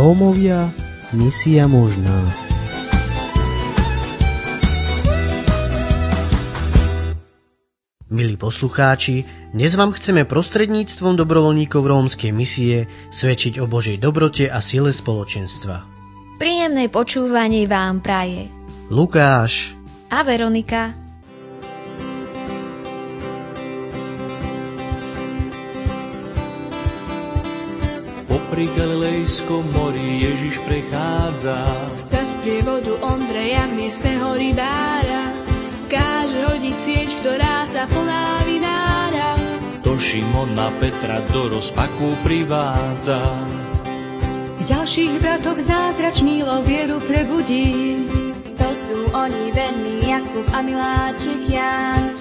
Rómovia, misia možná. Milí poslucháči, dnes vám chceme prostredníctvom dobrovoľníkov rómskej misie svedčiť o Božej dobrote a sile spoločenstva. Príjemné počúvanie vám praje Lukáš a Veronika. Popri Galilejskom mori Ježiš prechádza. Za sprievodu Ondreja, miestneho rybára, káže hodiť sieť, ktorá sa plná vinára. To Šimona Petra do rozpaku privádza. Ďalších bratoch zázračný lov vieru prebudí. To sú oni verní Jakub a Miláčik Jan.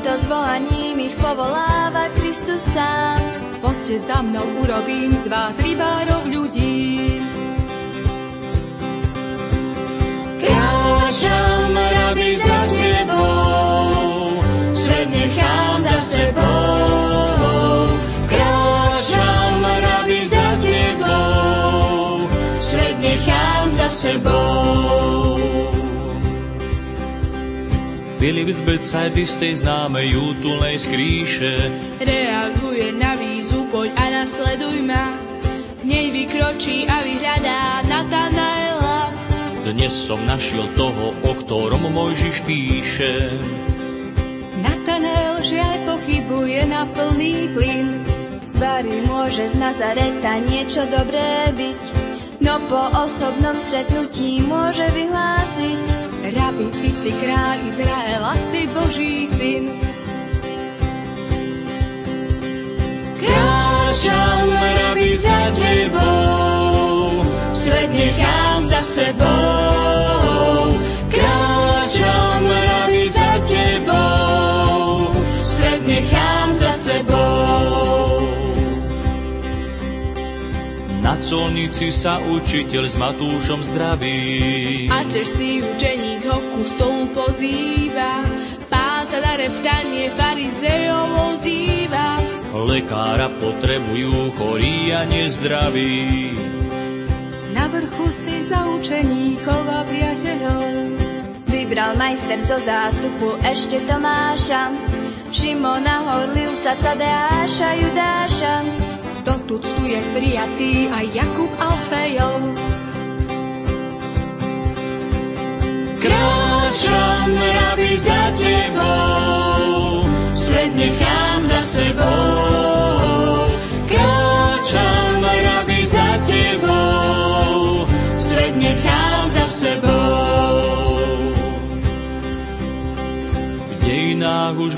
Týmto zvolaním ich povoláva Kristus sám. Poďte za mnou, urobím z vás rybárov ľudí. Kráčam, rabi, za tebou, svet nechám za sebou. Kráčam, rabi, za tebou, svet nechám za sebou. Filip z Becajdy z tej známej útulnej skríše Reaguje na výzvu, poď a nasleduj ma. Nej vykročí a vyhľadá Natanaela. Dnes som našiel toho, o ktorom Mojžiš píše. Natanael žiaľ pochybuje na plný plyn. Bari môže z Nazareta niečo dobré byť, no po osobnom stretnutí môže vyhlásiť. Rabi, ty si kráľ Izraela, si Boží syn. Kráčam, rabi, za tebou, svet nechám za sebou. Kráčam, rabi, za tebou, svet nechám za sebou. Na colnici sa učiteľ s Matúšom zdraví. A čerstvý učeník ho ku stolu pozýva. Pán sa na reptanie farizejov ozýva. Lekára potrebujú chorí a nezdraví. Na vrchu si za učeníkov a priateľov. Vybral majster zo zástupu ešte Tomáša, Šimona Horlivca, Tadeáša, Judáša. Je prijatý aj Jakub Alfejov. Kráčam, rabi, za tebou, svet nechám za sebou. Kráčam,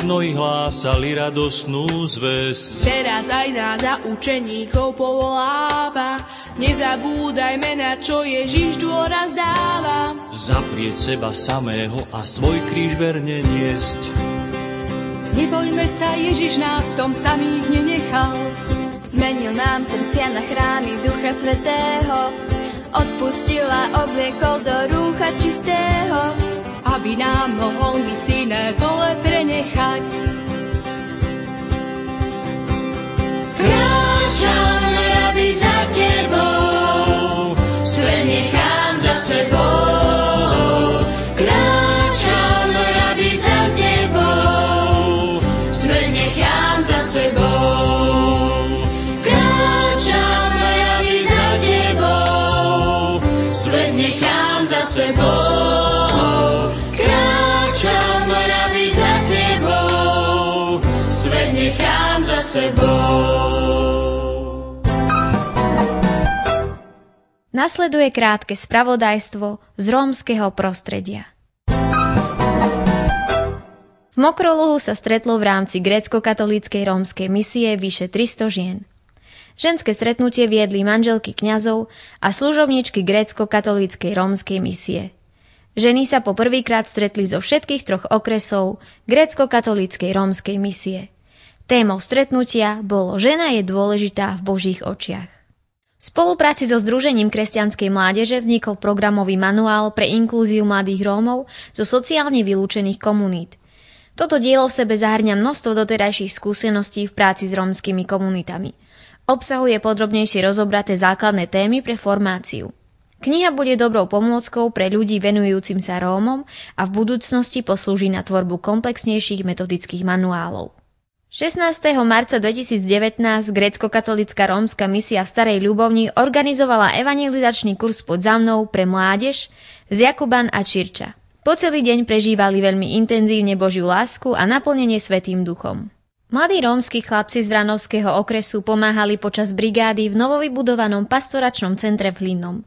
mnohí hlásali radosnú zväz. Teraz aj nás za učeníkov povoláva. Nezabúdajme na čo Ježiš dôraz dáva. Zaprieť seba samého a svoj kríž verne niesť. Nebojme sa, Ježiš nás v tom samých nenechal. Zmenil nám srdcia na chrámy Ducha Svetého, odpustil a obliekol do rúcha čistého. Aby nám mohol misijné pole prenechať. Sebou. Nasleduje krátke spravodajstvo z rómskeho prostredia. V Mokrolohu sa stretlo v rámci grécko-katolíckej rómskej misie vyše 300 žien. Ženské stretnutie viedli manželky kňazov a služobničky grécko-katolíckej rómskej misie. Ženy sa po prvýkrát stretli zo všetkých troch okresov grécko-katolíckej rómskej misie. Témou stretnutia bolo Žena je dôležitá v Božích očiach. V spolupráci so Združením kresťanskej mládeže vznikol programový manuál pre inklúziu mladých Rómov zo sociálne vylúčených komunít. Toto dielo v sebe zahrňa množstvo doterajších skúseností v práci s rómskymi komunitami. Obsahuje podrobnejšie rozobraté základné témy pre formáciu. Kniha bude dobrou pomôckou pre ľudí venujúcim sa Rómom a v budúcnosti poslúži na tvorbu komplexnejších metodických manuálov. 16. marca 2019 grécko-katolická rómska misia v Starej Ľubovni organizovala evangelizačný kurz pod zamnou pre mládež z Jakuban a Čirča. Po celý deň prežívali veľmi intenzívne Božiu lásku a naplnenie Svetým duchom. Mladí rómsky chlapci z Vranovského okresu pomáhali počas brigády v novovybudovanom pastoračnom centre v Hlinnom.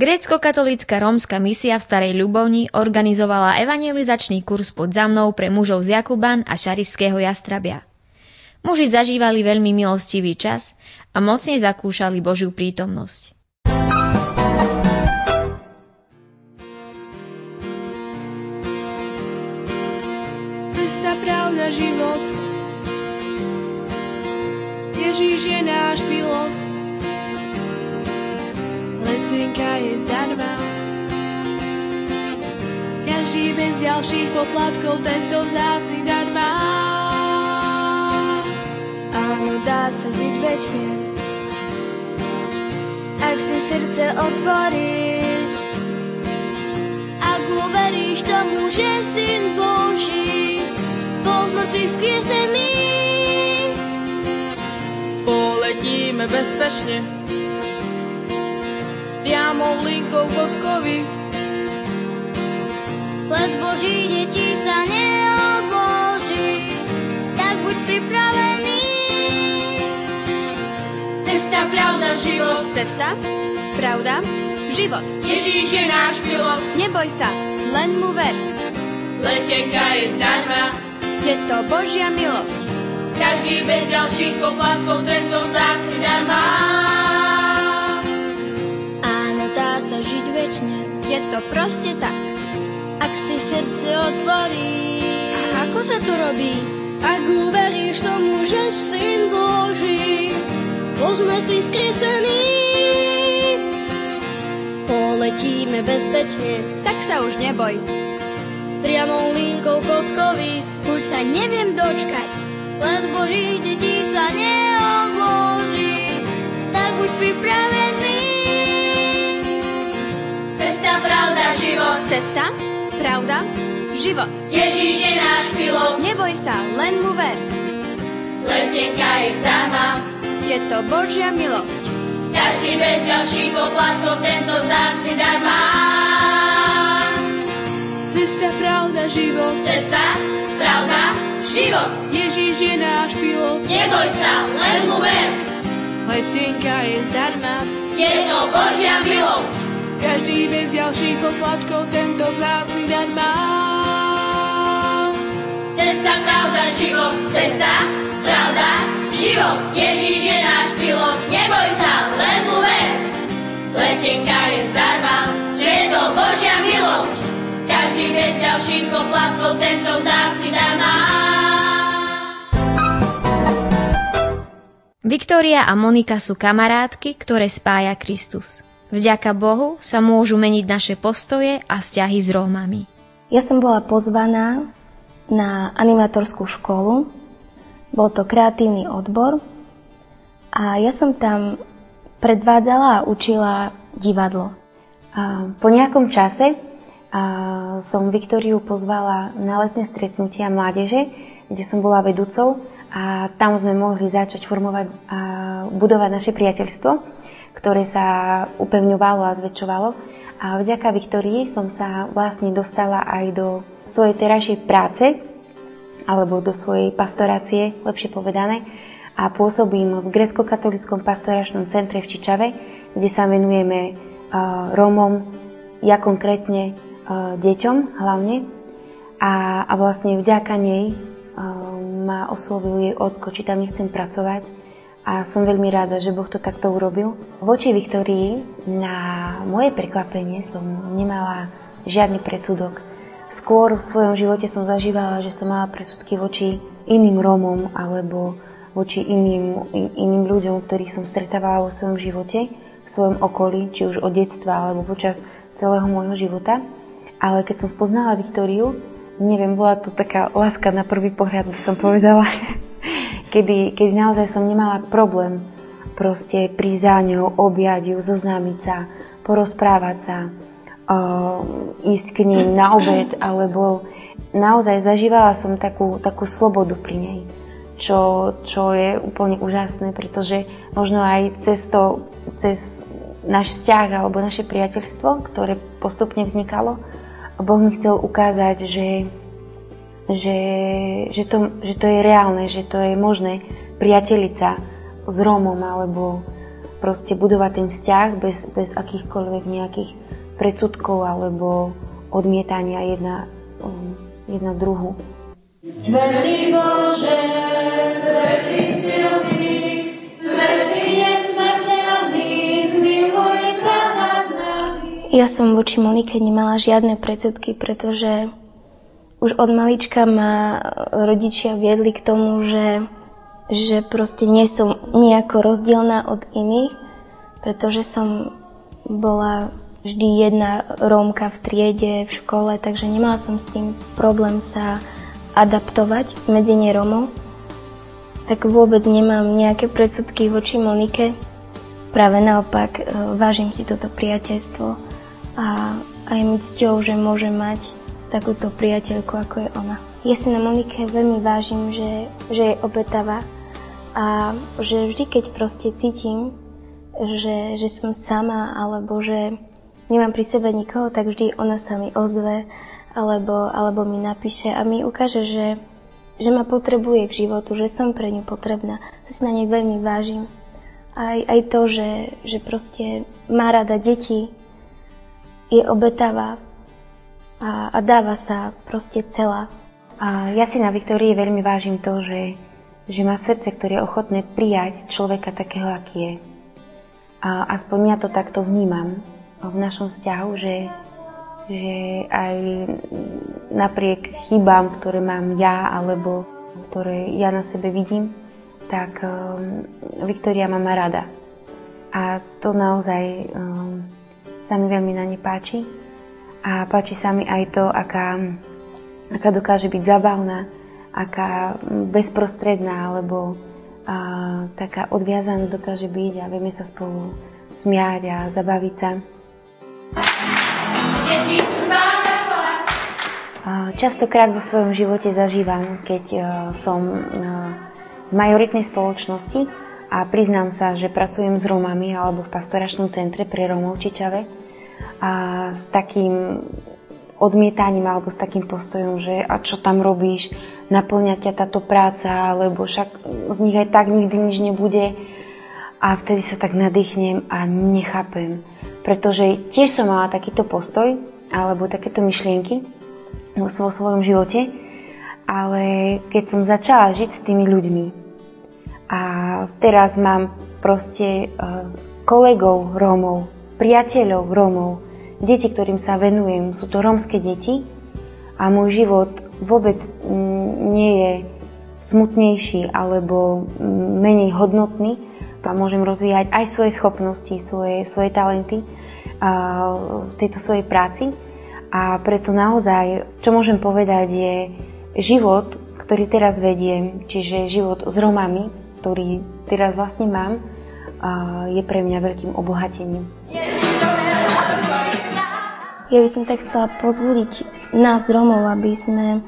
Grécko-katolícka rómska misia v Starej Ľubovni organizovala evangelizačný kurz pod zamnou pre mužov z Jakuban a Šarišského Jastrabia. Muži zažívali veľmi milostivý čas a mocne zakúšali Božiu prítomnosť. Cesta, pravda, život Ježíš je náš pilot letenka je zdarma. Každý bez ďalších poplatkov tento vzácny dar má. Áno, dá sa žiť večne, ak si srdce otvoríš. Ak uveríš tomu, že Syn Boží bol z mŕtvych skriesený. Poletíme bezpečne, priamou linkou kockovi. Let Boží deti sa neodloží, tak buď pripravený. Pravda, život. Cesta, pravda, život. Ježíš je náš pilot. Neboj sa, len mu ver. Letenka je zdarma. Je to Božia milosť. Každý bez ďalších poplatkov tento vzácny dar má. večne. Je to proste tak. Ak si srdce otvorí. A ako sa to robí? Ak uveríš tomu, že Syn Boží z mŕtvych skriesený. Poletíme bezpečne. Tak sa už neboj. Priamou linkou kockovi. Už sa neviem dočkať. Let Boží deti sa neodloží. Tak buď pripravený pravda, život. Cesta, pravda, život. Ježíš je náš pilot. Neboj sa, len mu ver. Letenka je zdarma. Je to Božia milosť. Každý bez ďalších poplatkov tento vzácny dar má. Cesta, pravda, život. Cesta, pravda, život. Ježíš je náš pilot. Neboj sa, len mu ver. Letenka je zdarma. Je to Božia milosť. Každý bez ďalších poplatkov tento vzácny dar má. Cesta, pravda, život, cesta, pravda, život. Ježíš je náš pilot, neboj sa, len mu ver. Letenka je zdarma, je to Božia milosť. Každý bez ďalších poplatkov tento vzácny dar má. Viktória a Monika sú kamarátky, ktoré spája Kristus. Vďaka Bohu sa môžu meniť naše postoje a vzťahy s Rómami. Ja som bola pozvaná na animatorskú školu. Bol to kreatívny odbor a ja som tam predvádzala a učila divadlo. A po nejakom čase a som Viktóriu pozvala na letné stretnutia mládeže, kde som bola vedúcou a tam sme mohli začať formovať a budovať naše priateľstvo ktoré sa upevňovalo a zväčšovalo. A vďaka Viktorii som sa vlastne dostala aj do svojej terajšej práce, alebo do svojej pastorácie, lepšie povedané, a pôsobím v grecko-katolickom pastoračnom centre v Čičave, kde sa venujeme uh, Rómom, ja konkrétne uh, deťom hlavne. A, a vlastne vďaka nej uh, ma oslovil jej ocko, či tam nechcem pracovať a som veľmi rada, že Boh to takto urobil. Voči Viktorii na moje prekvapenie som nemala žiadny predsudok. Skôr v svojom živote som zažívala, že som mala predsudky voči iným Rómom alebo voči iným, iným ľuďom, ktorých som stretávala vo svojom živote, v svojom okolí, či už od detstva alebo počas celého môjho života. Ale keď som spoznala Viktóriu, neviem, bola to taká láska na prvý pohľad, by som povedala. kedy, kedy naozaj som nemala problém proste prísť za ňou, objať ju, zoznámiť sa, porozprávať sa, ísť k nej na obed, alebo naozaj zažívala som takú, takú slobodu pri nej, čo, čo je úplne úžasné, pretože možno aj cez to, cez náš vzťah alebo naše priateľstvo, ktoré postupne vznikalo, Boh mi chcel ukázať, že, že, že, to, že to je reálne, že to je možné priateliť sa s Rómom alebo proste budovať ten vzťah bez, bez akýchkoľvek nejakých predsudkov alebo odmietania jedna, um, jedna druhu. Svetý Bože, Svetý silný, Svetý nesmrteľný, zmiluj sa nad nami. Ja som voči Monike nemala žiadne predsudky, pretože už od malička ma rodičia viedli k tomu, že že proste nie som nejako rozdielna od iných, pretože som bola vždy jedna Rómka v triede, v škole, takže nemala som s tým problém sa adaptovať medzi nerómov. Tak vôbec nemám nejaké predsudky voči Monike. Práve naopak, e, vážim si toto priateľstvo a aj mi cťou, že môžem mať takúto priateľku, ako je ona. Ja si na Monike veľmi vážim, že, že je obetavá, a že vždy, keď proste cítim, že, že som sama alebo že nemám pri sebe nikoho, tak vždy ona sa mi ozve alebo, alebo mi napíše a mi ukáže, že, že ma potrebuje k životu, že som pre ňu potrebná. To si na nej veľmi vážim. Aj, aj to, že, že proste má rada deti, je obetavá a, a dáva sa proste celá. A ja si na Viktórii veľmi vážim to, že že má srdce, ktoré je ochotné prijať človeka takého, aký je. A aspoň ja to takto vnímam v našom vzťahu, že, že aj napriek chybám, ktoré mám ja, alebo ktoré ja na sebe vidím, tak um, Viktória ma rada. A to naozaj um, sa mi veľmi na ne páči. A páči sa mi aj to, aká, aká dokáže byť zabavná, aká bezprostredná alebo a, taká odviazaná dokáže byť a vieme sa spolu smiať a zabaviť sa. Častokrát vo svojom živote zažívam, keď e, som e, v majoritnej spoločnosti a priznám sa, že pracujem s Romami alebo v pastoračnom centre pre Romov Čičave a s takým odmietaním alebo s takým postojom, že a čo tam robíš, naplňa ťa táto práca, alebo však z nich aj tak nikdy nič nebude. A vtedy sa tak nadýchnem a nechápem. Pretože tiež som mala takýto postoj, alebo takéto myšlienky vo svojom živote, ale keď som začala žiť s tými ľuďmi a teraz mám proste e, kolegov Rómov, priateľov Rómov, deti, ktorým sa venujem, sú to rómske deti a môj život vôbec nie je smutnejší alebo menej hodnotný a môžem rozvíjať aj svoje schopnosti, svoje, svoje talenty v tejto svojej práci. A preto naozaj, čo môžem povedať, je život, ktorý teraz vediem, čiže život s Romami, ktorý teraz vlastne mám, je pre mňa veľkým obohatením. Ja by som tak chcela pozbudiť nás Romov, aby sme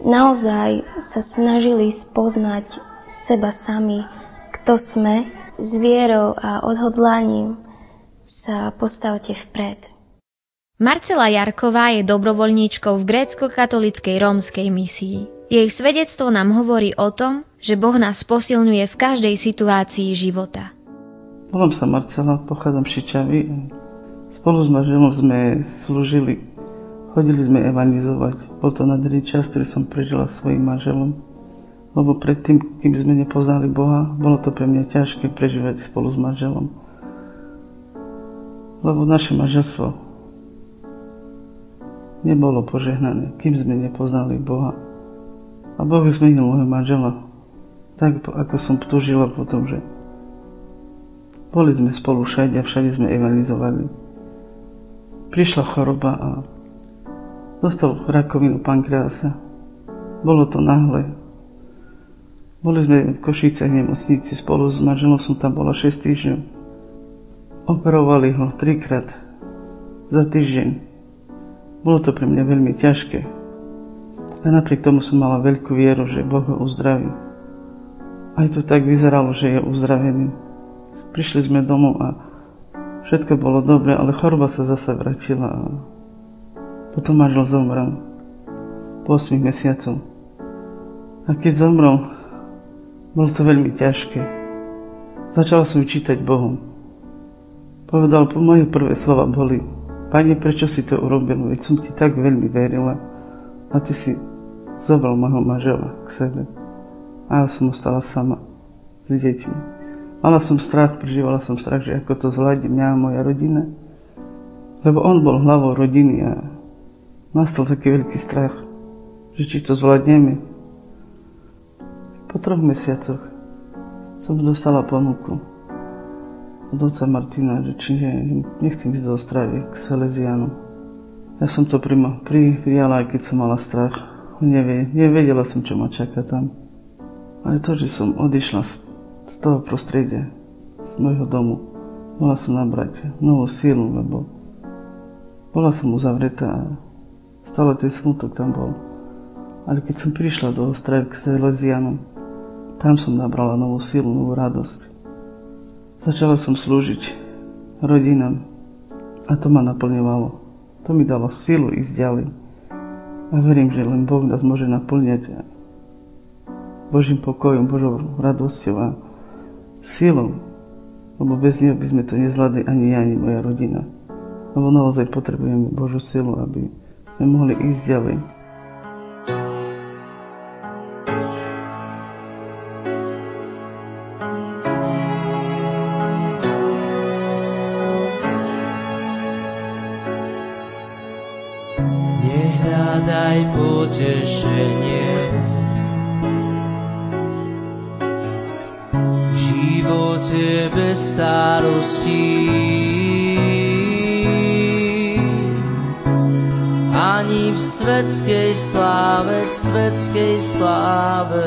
naozaj sa snažili spoznať seba sami, kto sme, s vierou a odhodlaním sa postavte vpred. Marcela Jarková je dobrovoľníčkou v grécko-katolickej rómskej misii. Jej svedectvo nám hovorí o tom, že Boh nás posilňuje v každej situácii života. Volám sa Marcela, pochádzam z Šičavy Spolu s manželom sme slúžili, chodili sme evanizovať. Bol to nádherný čas, ktorý som prežila svojim manželom. Lebo predtým, kým sme nepoznali Boha, bolo to pre mňa ťažké prežívať spolu s manželom. Lebo naše manželstvo nebolo požehnané, kým sme nepoznali Boha. A Boh zmenil môjho manžela tak, ako som túžila potom, že boli sme spolu všade a všade sme evanizovali prišla choroba a dostal rakovinu pankreasa. Bolo to náhle. Boli sme v Košíce v nemocnici, spolu s manželom som tam bola 6 týždňov. Operovali ho trikrát za týždeň. Bolo to pre mňa veľmi ťažké. A napriek tomu som mala veľkú vieru, že Boh ho uzdraví. Aj to tak vyzeralo, že je uzdravený. Prišli sme domov a všetko bolo dobre, ale choroba sa zase vrátila a potom manžel zomrel po 8 mesiacov. A keď zomrel, bolo to veľmi ťažké. Začal som čítať Bohom. Povedal, po moje prvé slova boli, Pane, prečo si to urobil? Veď som ti tak veľmi verila a ty si zobral môjho manžela k sebe. A ja som ostala sama s deťmi. Mala som strach, prežívala som strach, že ako to zvládne mňa a moja rodina. Lebo on bol hlavou rodiny a nastal taký veľký strach, že či to zvládneme. Po troch mesiacoch som dostala ponuku od oca Martina, že či nechcem ísť do Ostravy k Salesianu. Ja som to prima, pri, prijala, aj keď som mala strach. Nevie, nevedela som, čo ma čaká tam. Ale to, že som odišla z, z toho prostredia, z môjho domu, bola som nabrať novú sílu, lebo bola som uzavretá a stále ten smutok tam bol. Ale keď som prišla do Ostravy k Salesianu, tam som nabrala novú silu, novú radosť. Začala som slúžiť rodinám a to ma naplňovalo. To mi dalo silu ísť ďalej. A verím, že len Boh nás môže naplňať Božím pokojom, Božou radosťou a silou. Lebo bez neho by sme to nezvládli ani ja, ani moja rodina. Lebo naozaj potrebujeme Božú silu, aby sme mohli ísť ďalej. Starostí ani v svetskej sláve, svetskej sláve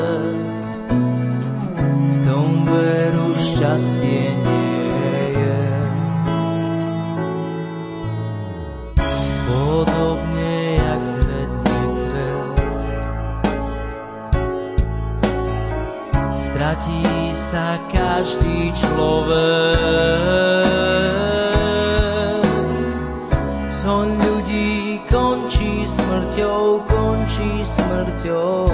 každý človek. Son ľudí končí smrťou, končí smrťou,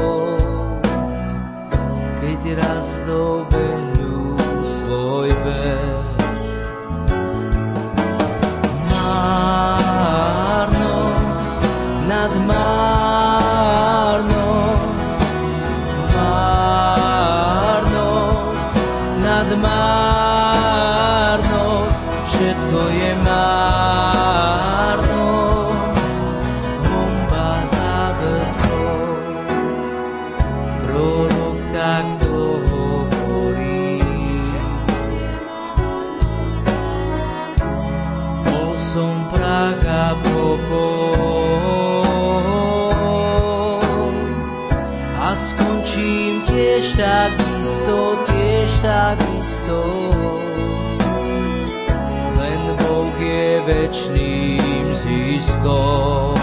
keď raz dobehnú svoj beh. Skončím tiež tak isto, tiež tak isto. Len Boh je večným ziskom.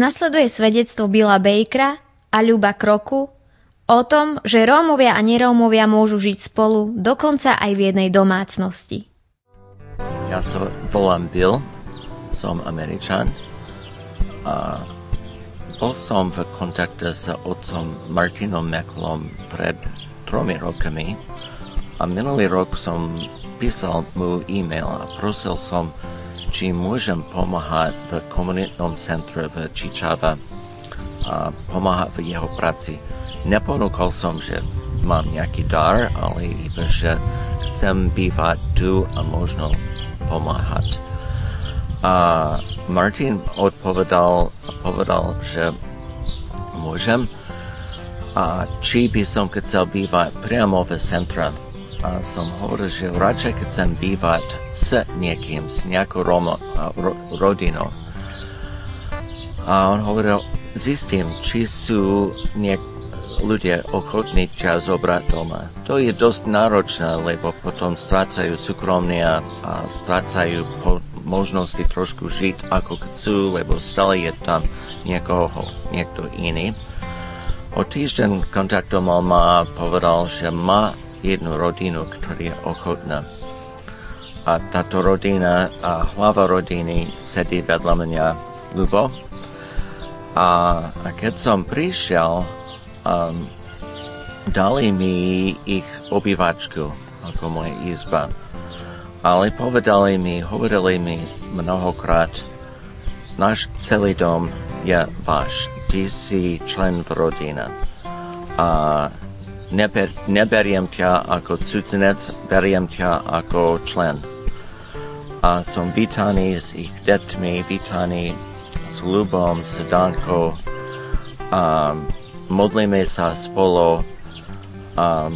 Nasleduje svedectvo Billa Bakera a Ľuba Kroku o tom, že Rómovia a nerómovia môžu žiť spolu dokonca aj v jednej domácnosti. Ja sa volám Bill, som Američan a bol som v kontakte s otcom Martinom Meklom pred tromi rokami a minulý rok som písal mu e-mail a prosil som, či môžem pomáhať v komunitnom centre v Čičava a pomáhať v jeho práci. Neponúkol som, že mám nejaký dar, ale iba, že chcem bývať tu a možno pomáhať. A Martin odpovedal, povedal, že môžem a či by som chcel bývať priamo v centre. A som hovoril, že radšej chcem bývať s niekým, s nejakou romo, ro, rodinou. A on hovoril, zistím, či sú niek- ľudia ochotní ťa zobrať doma. To je dosť náročné, lebo potom strácajú súkromie a strácajú po možnosti trošku žiť ako chcú, lebo stále je tam niekoho, niekto iný. O týždeň kontaktoval ma a povedal, že má jednu rodinu, ktorá je ochotná. A táto rodina a hlava rodiny sedí vedľa mňa, Lubo. A, a keď som prišiel, um, dali mi ich obývačku ako moja izba. Ale povedali mi, hovorili mi mnohokrát, náš celý dom je váš. Ty si člen v rodine. A neber, neberiem ťa ako cudzinec, beriem ťa ako člen. A som vítaný s ich deťmi, vítaný s Lubom, s Dankou. Um, modlíme sa spolu, um,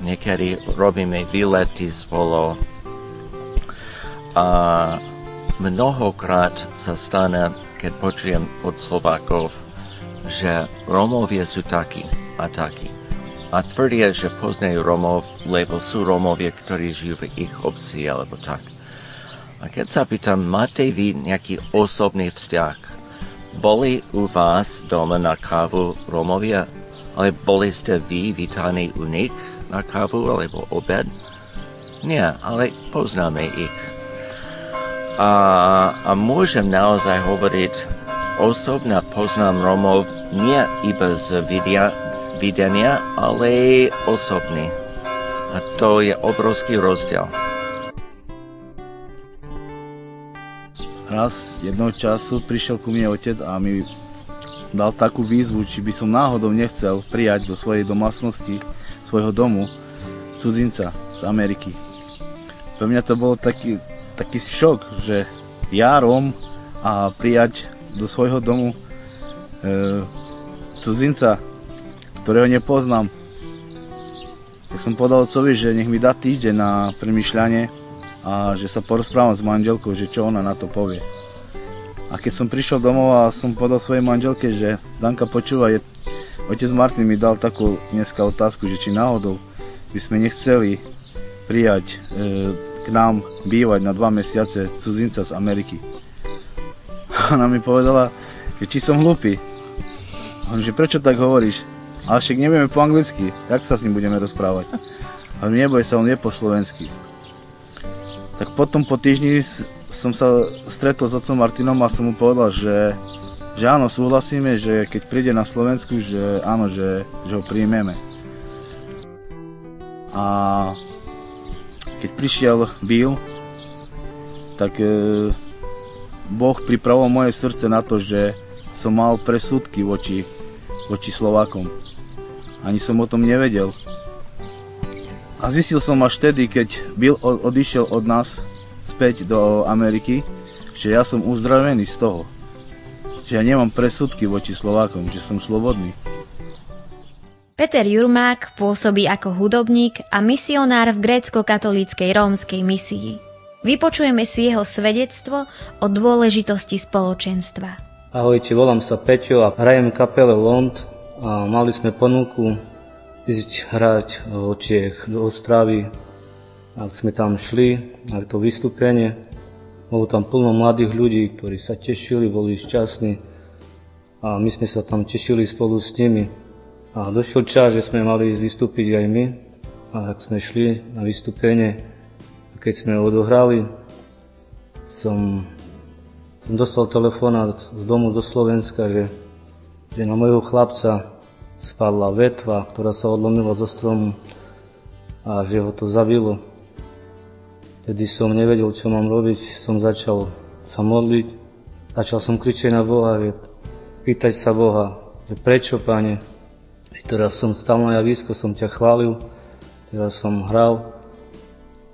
niekedy robíme výlety spolu. A mnohokrát sa stane, keď počujem od Slovákov, že Rómovia sú takí a takí. A tvrdia, že poznajú Rómov, lebo sú Rómovia, ktorí žijú v ich obci alebo tak. A keď sa pýtam, máte vy nejaký osobný vzťah boli u vás doma na kávu Romovia? Ale boli ste vy vítaní u nich na kávu alebo obed? Nie, ale poznáme ich. A, a môžem naozaj hovoriť, osobne poznám Romov nie iba z vidia, videnia, ale osobne. A to je obrovský rozdiel. raz jednoho času prišiel ku mne otec a mi dal takú výzvu, či by som náhodou nechcel prijať do svojej domácnosti, svojho domu, cudzinca z Ameriky. Pre mňa to bolo taký, taký šok, že ja Róm a prijať do svojho domu e, cudzinca, ktorého nepoznám. Tak som povedal otcovi, že nech mi dá týždeň na premyšľanie, a že sa porozprávam s manželkou, že čo ona na to povie. A keď som prišiel domov a som povedal svojej manželke, že Danka počúva, je, otec Martin mi dal takú dneska otázku, že či náhodou by sme nechceli prijať e, k nám bývať na dva mesiace cudzinca z Ameriky. Ona mi povedala, že či som hlupý. On, že prečo tak hovoríš? Ale však nevieme po anglicky, jak sa s ním budeme rozprávať? Ale neboj sa, on je po slovensky. Tak potom po týždni som sa stretol s otcom Martinom a som mu povedal, že, že áno, súhlasíme, že keď príde na Slovensku, že áno, že, že ho príjmeme. A keď prišiel Bill, tak e, Boh pripravil moje srdce na to, že som mal presudky voči, voči Slovákom. Ani som o tom nevedel. A zistil som až vtedy, keď Bill odišiel od nás späť do Ameriky, že ja som uzdravený z toho. Že ja nemám presudky voči Slovákom, že som slobodný. Peter Jurmák pôsobí ako hudobník a misionár v grécko-katolíckej rómskej misii. Vypočujeme si jeho svedectvo o dôležitosti spoločenstva. Ahojte, volám sa Peťo a hrajem kapele Lond a mali sme ponuku ísť hrať do Čiech, do Ostravy. Ak sme tam šli, na to vystúpenie, bolo tam plno mladých ľudí, ktorí sa tešili, boli šťastní a my sme sa tam tešili spolu s nimi. A došiel čas, že sme mali ísť vystúpiť aj my. A ak sme šli na vystúpenie, keď sme odohrali, som, som dostal telefonát z domu zo Slovenska, že, že na mojho chlapca spadla vetva, ktorá sa odlomila zo stromu a že ho to zabilo. Tedy som nevedel, čo mám robiť, som začal sa modliť, začal som kričať na Boha, že pýtať sa Boha, že prečo, Pane, teraz som stal na javisku, som ťa chválil, teraz som hral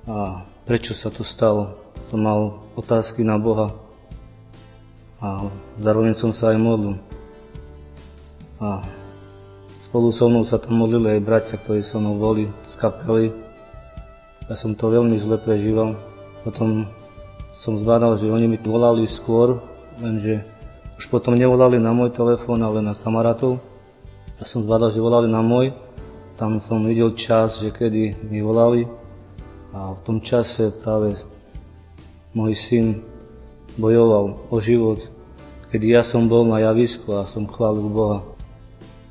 a prečo sa to stalo. Som mal otázky na Boha a zároveň som sa aj modlil. A spolu so mnou sa tam modlili aj bratia, ktorí so mnou boli z kapely. Ja som to veľmi zle prežíval. Potom som zbádal, že oni mi volali skôr, lenže už potom nevolali na môj telefón, ale na kamarátov. Ja som zbádal, že volali na môj. Tam som videl čas, že kedy mi volali a v tom čase práve môj syn bojoval o život, kedy ja som bol na javisku a som chválil Boha.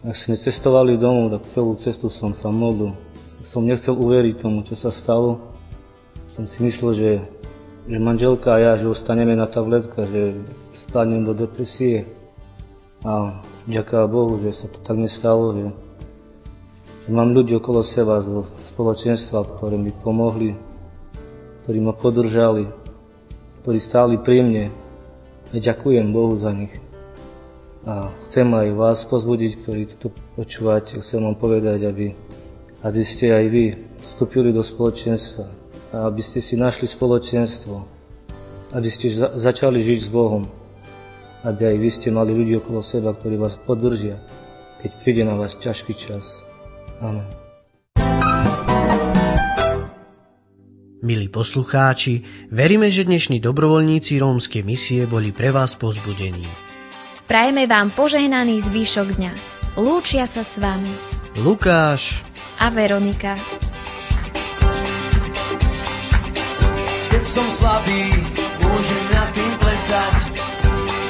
Ak sme cestovali domov, tak celú cestu som sa modlil. Som nechcel uveriť tomu, čo sa stalo. Som si myslel, že, že manželka a ja, že ostaneme na tabletka, že stanem do depresie. A ďaká Bohu, že sa to tak nestalo, že Mám ľudí okolo seba zo spoločenstva, ktoré mi pomohli, ktorí ma podržali, ktorí stáli pri mne. A ďakujem Bohu za nich. A chcem aj vás pozbudiť, ktorí to počúvate, chcem vám povedať, aby, aby ste aj vy vstúpili do spoločenstva a aby ste si našli spoločenstvo, aby ste za- začali žiť s Bohom, aby aj vy ste mali ľudí okolo seba, ktorí vás podržia, keď príde na vás ťažký čas. Amen. Milí poslucháči, veríme, že dnešní dobrovoľníci rómskej misie boli pre vás pozbudení. Prajeme vám požehnaný zvyšok dňa. Lúčia sa s vami Lukáš a Veronika. Keď som slabý, môžem nad tým plesať.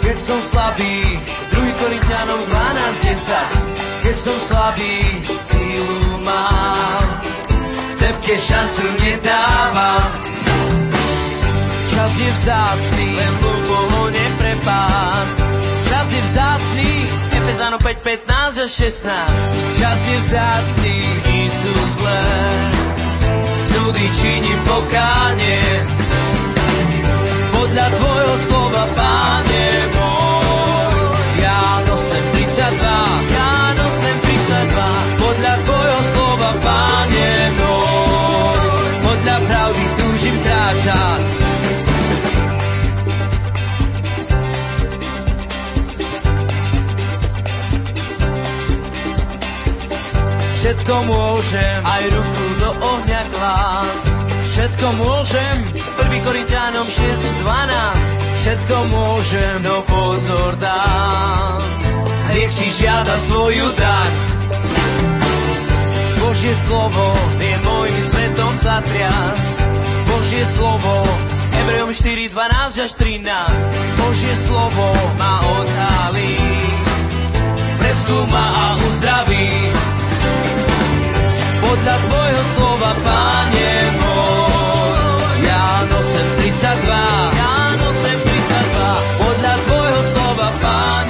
Keď som slabý, 2 Korintianov 12.10 keď som slabý, sílu mám. Tebke šancu nedávam. Čas je vzácný, len hlúpo ho neprepás. Čas je vzácný, Efezano 5, 15 a 16. Čas je vzácný, Isus len. Z nudy činím pokánie. Podľa tvojho slova, Páne 32, Jan 8, 32, podľa Tvojho slova, Páne môj, podľa pravdy túžim kráčať. Všetko môžem, aj ruku do ohňa klás. Všetko môžem, 1. Korintianom 6.12. Všetko môžem, no pozor dám nech si žiada svoju dať. Božie slovo je môjim svetom zatrias. Božie slovo Hebrejom 4, 12 až 13 Božie slovo ma odhalí Preskúma a uzdraví Podľa Tvojho slova, Páne môj Jan 8, 32 Jan 8, 32 Podľa Tvojho slova, Páne